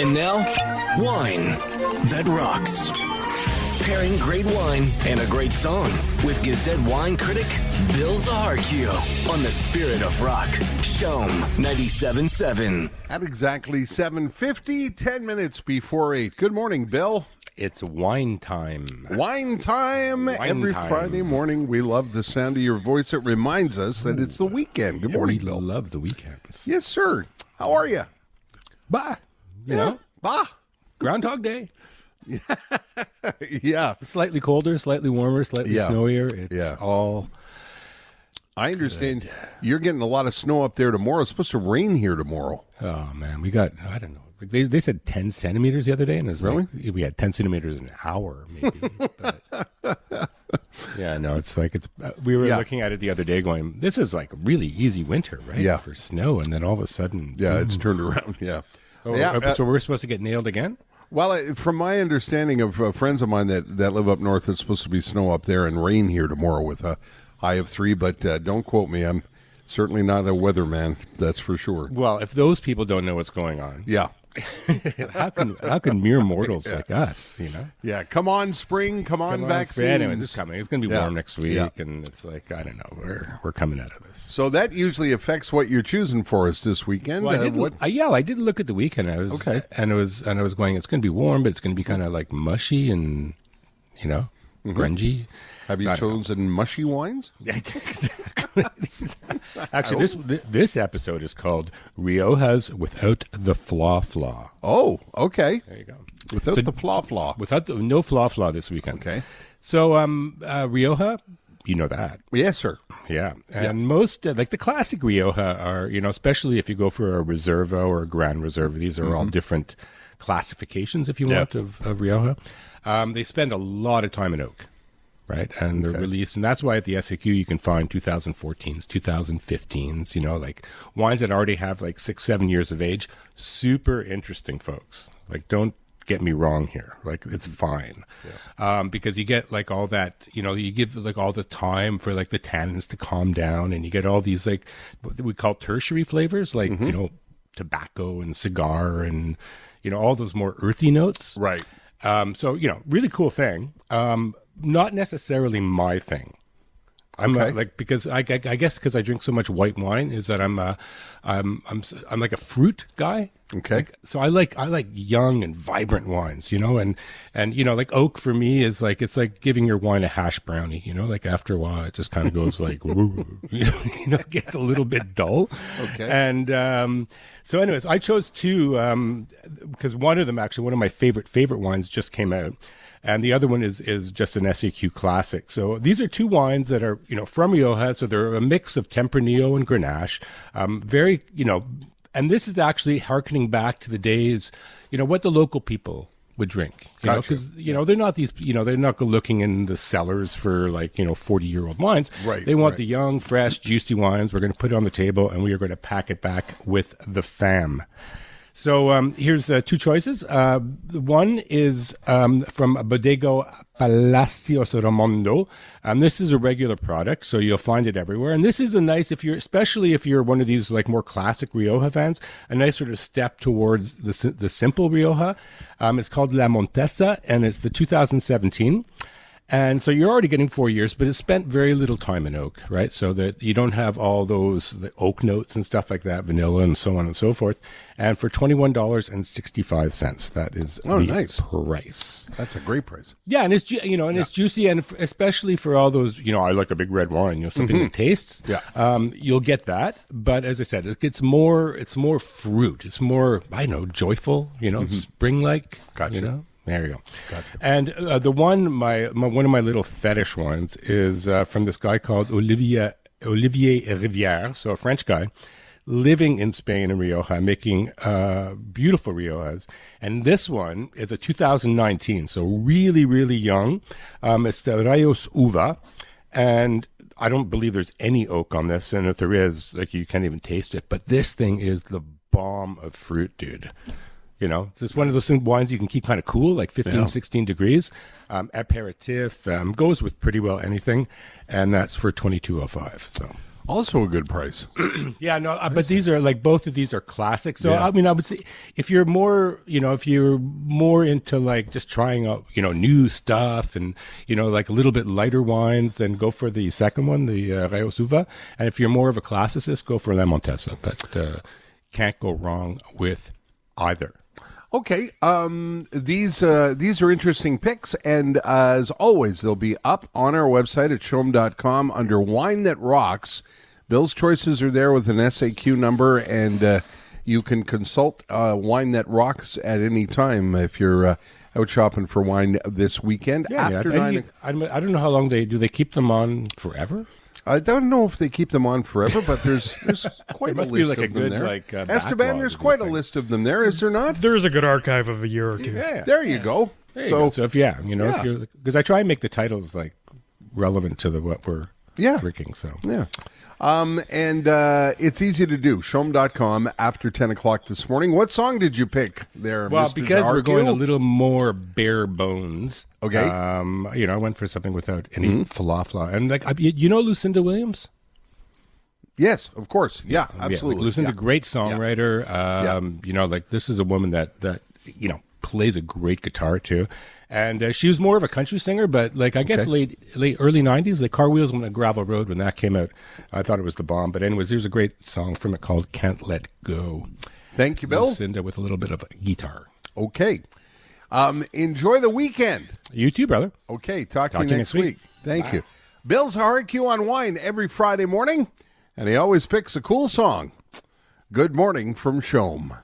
And now, wine that rocks. Pairing great wine and a great song with Gazette wine critic Bill Zacharkiw on the Spirit of Rock. CHOM 97.7. At exactly 7.50, 10 minutes before 8. Good morning, Bill. It's wine time. Wine time. Wine Every time. Friday morning, we love the sound of your voice. It reminds us that it's the weekend. Good morning, we Bill. love the weekends. Yes, sir. How are you? Bah. You know, Bah. Groundhog Day. Yeah. Slightly colder, slightly warmer, slightly Yeah. snowier. It's Yeah. all. I understand you're getting a lot of snow up there tomorrow. It's supposed to rain here tomorrow. Oh man, we got. I don't know. Like they, they said ten centimeters the other day, and it was Really? like we had ten centimeters an hour, maybe. but, yeah, no, it's like it's. Uh, we were Yeah. looking at it the other day, going, "This is like a really easy winter, right? Yeah. for snow." And then all of a sudden, Yeah, it's turned around. Yeah. Oh, yeah. uh, uh, so we're supposed to get nailed again. Well, I- from my understanding of uh, friends of mine that, that live up north, it's supposed to be snow up there and rain here tomorrow with a high of three. But uh, don't quote me. I'm certainly not a weatherman. That's for sure. Well, if those people don't know what's going on, Yeah. how can how can mere mortals like us, you know? Yeah. Come on, spring. Come on, Come on, vaccines. Anyway, this is coming. It's going to be Yeah. warm next week, Yeah. and it's like I don't know. We're we're coming out of this. So that usually affects what you're choosing for us this weekend. Well, I Uh, did, what- I, yeah, I did look at the weekend. I was Okay. and it was and I was going. It's going to be warm, but it's going to be kind of like mushy and you know Mm-hmm. grungy. have you So I don't know. chosen mushy wines? Yeah, exactly. Actually, this this episode is called Riojas without the fla fla. Oh, okay. There you go. Without So- the fla fla. Without the no fla fla this weekend. Okay. So um, uh, Rioja, you know that. Yes, sir. Yeah, and most uh, like the classic Rioja are you know especially if you go for a Reserva or a Grand Reserva, these are all different classifications if you Mm-hmm. Yeah. want of, of Rioja. Um, they spend a lot of time in oak, right? And they're released, and that's why at the SAQ you can find 2014s, 2015s, you know, like wines that already have like six, seven years of age. Super interesting, folks. Like, don't get me wrong here. Like, it's fine. Um, because you get like all that, you know, you give like all the time for like the tannins to calm down, and you get all these like what we call tertiary flavors, like, you know, tobacco and cigar and, you know, all those more earthy notes. Right. Um, so you know, really cool thing. Um, not necessarily my thing. I'm Okay. like because I, I, I guess because I drink so much white wine is that I'm uh, I'm I'm I'm like a fruit guy. Okay. Like, so I like I like young and vibrant wines, you know, and and you know like oak for me is like it's like giving your wine a hash brownie, you know, like after a while it just kind of goes like woo, you know, you know, it gets a little bit dull. Okay. And um, so, anyways, I chose two um, because one of them actually one of my favorite favorite wines just came out, and the other one is is just an SAQ classic. So these are two wines that are you know from Rioja, so they're a mix of Tempranillo and Grenache. Um, very you know, and this is actually harkening back to the days, you know, what the local people would drink. You know, because you know they're not these you know they're not looking in the cellars for like you know forty year old wines. Right, They want right. the young, fresh, juicy wines. We're going to put it on the table, and we are going to pack it back with the fam. So um, here's uh, two choices. Uh, one is um, from Bodego Palacios Remondo. Um, this is a regular product, so you'll find it everywhere. And this is a nice, if you're, especially if you're one of these like more classic Rioja fans, a nice sort of step towards the the simple Rioja. Um, it's called La Montesa, and it's the 2017. And so you're already getting four years, but it spent very little time in oak, right? So that you don't have all those the oak notes and stuff like that, vanilla and so on and so forth. And for twenty one dollars and sixty five cents, that is Oh, the nice. price. That's a great price. Yeah, and it's ju- you know, and it's juicy, and f- especially for all those, you know, I like a big red wine, you know, something that tastes. Yeah. um, you'll get that. But as I said, it- it's more, it's more fruit. It's more, I don't know, joyful. You know, spring like. Gotcha. You know. There you go. And uh, the one, my, my one of my little fetish ones is uh, from this guy called Olivier Olivier Rivière, so a French guy, living in Spain in Rioja, making uh, beautiful Riojas. And this one is a 2019, so really, really young. Um, it's the Rayos Uva, and I don't believe there's any oak on this, and if there is, like you can't even taste it. But this thing is the bomb of fruit, dude. You know, it's just one of those wines you can keep kind of cool, like 15, 16 degrees. Um, aperitif um, goes with pretty well anything, and that's for twenty two oh five. So Also a good price. Yeah, no, uh, but these are like both of these are classics. So Yeah. I mean, I would say if you're more, you know, if you're more into like just trying out, you know, new stuff and you know, like a little bit lighter wines, then go for the second one, the uh, Suva. And if you're more of a classicist, go for La Montesa. But uh, can't go wrong with either. Okay, um, these uh, these are interesting picks, and uh, as always, they'll be up on our website at chom.com under Wine That Rocks. Bill's choices are there with an SAQ number, and uh, you can consult uh, Wine That Rocks at any time if you're uh, out shopping for wine this weekend Yeah, after nine. you- I don't know how long they do. They keep them on forever. I don't know if they keep them on forever, but there's there's quite There must a be list like a of them good, there. like, uh, Esteban, there's quite a things. list of them there, is there not? There's a good archive of a year or two. Yeah, There you go. There you so go. so if yeah, you know, Yeah. if you're because I try and make the titles like relevant to the what we're Yeah. drinking. So Yeah. Um, and uh, it's easy to do. Chom.com after 10 o'clock this morning. What song did you pick there, well, Mr. because we're going a little more bare bones. Okay. Um, you know, I went for something without any falafel, and like I- you you know Lucinda Williams. Yes, of course. Yeah, Yeah, absolutely. Lucinda, Yeah. great songwriter. Um, You know, like this is a woman that that you know plays a great guitar too, and uh, she was more of a country singer. But like I guess Okay. late late early '90s, like Car Wheels on a Gravel Road when that came out, I thought it was the bomb. But anyways, there's a great song from it called "Can't Let Go." Thank you, Bill. Lucinda with a little bit of guitar. Okay. Um, enjoy the weekend. You too, brother. Okay, talk, Talk to you next week. Thank you. Bill's RQ on Wine every Friday morning, and he always picks a cool song. Good morning from CHOM.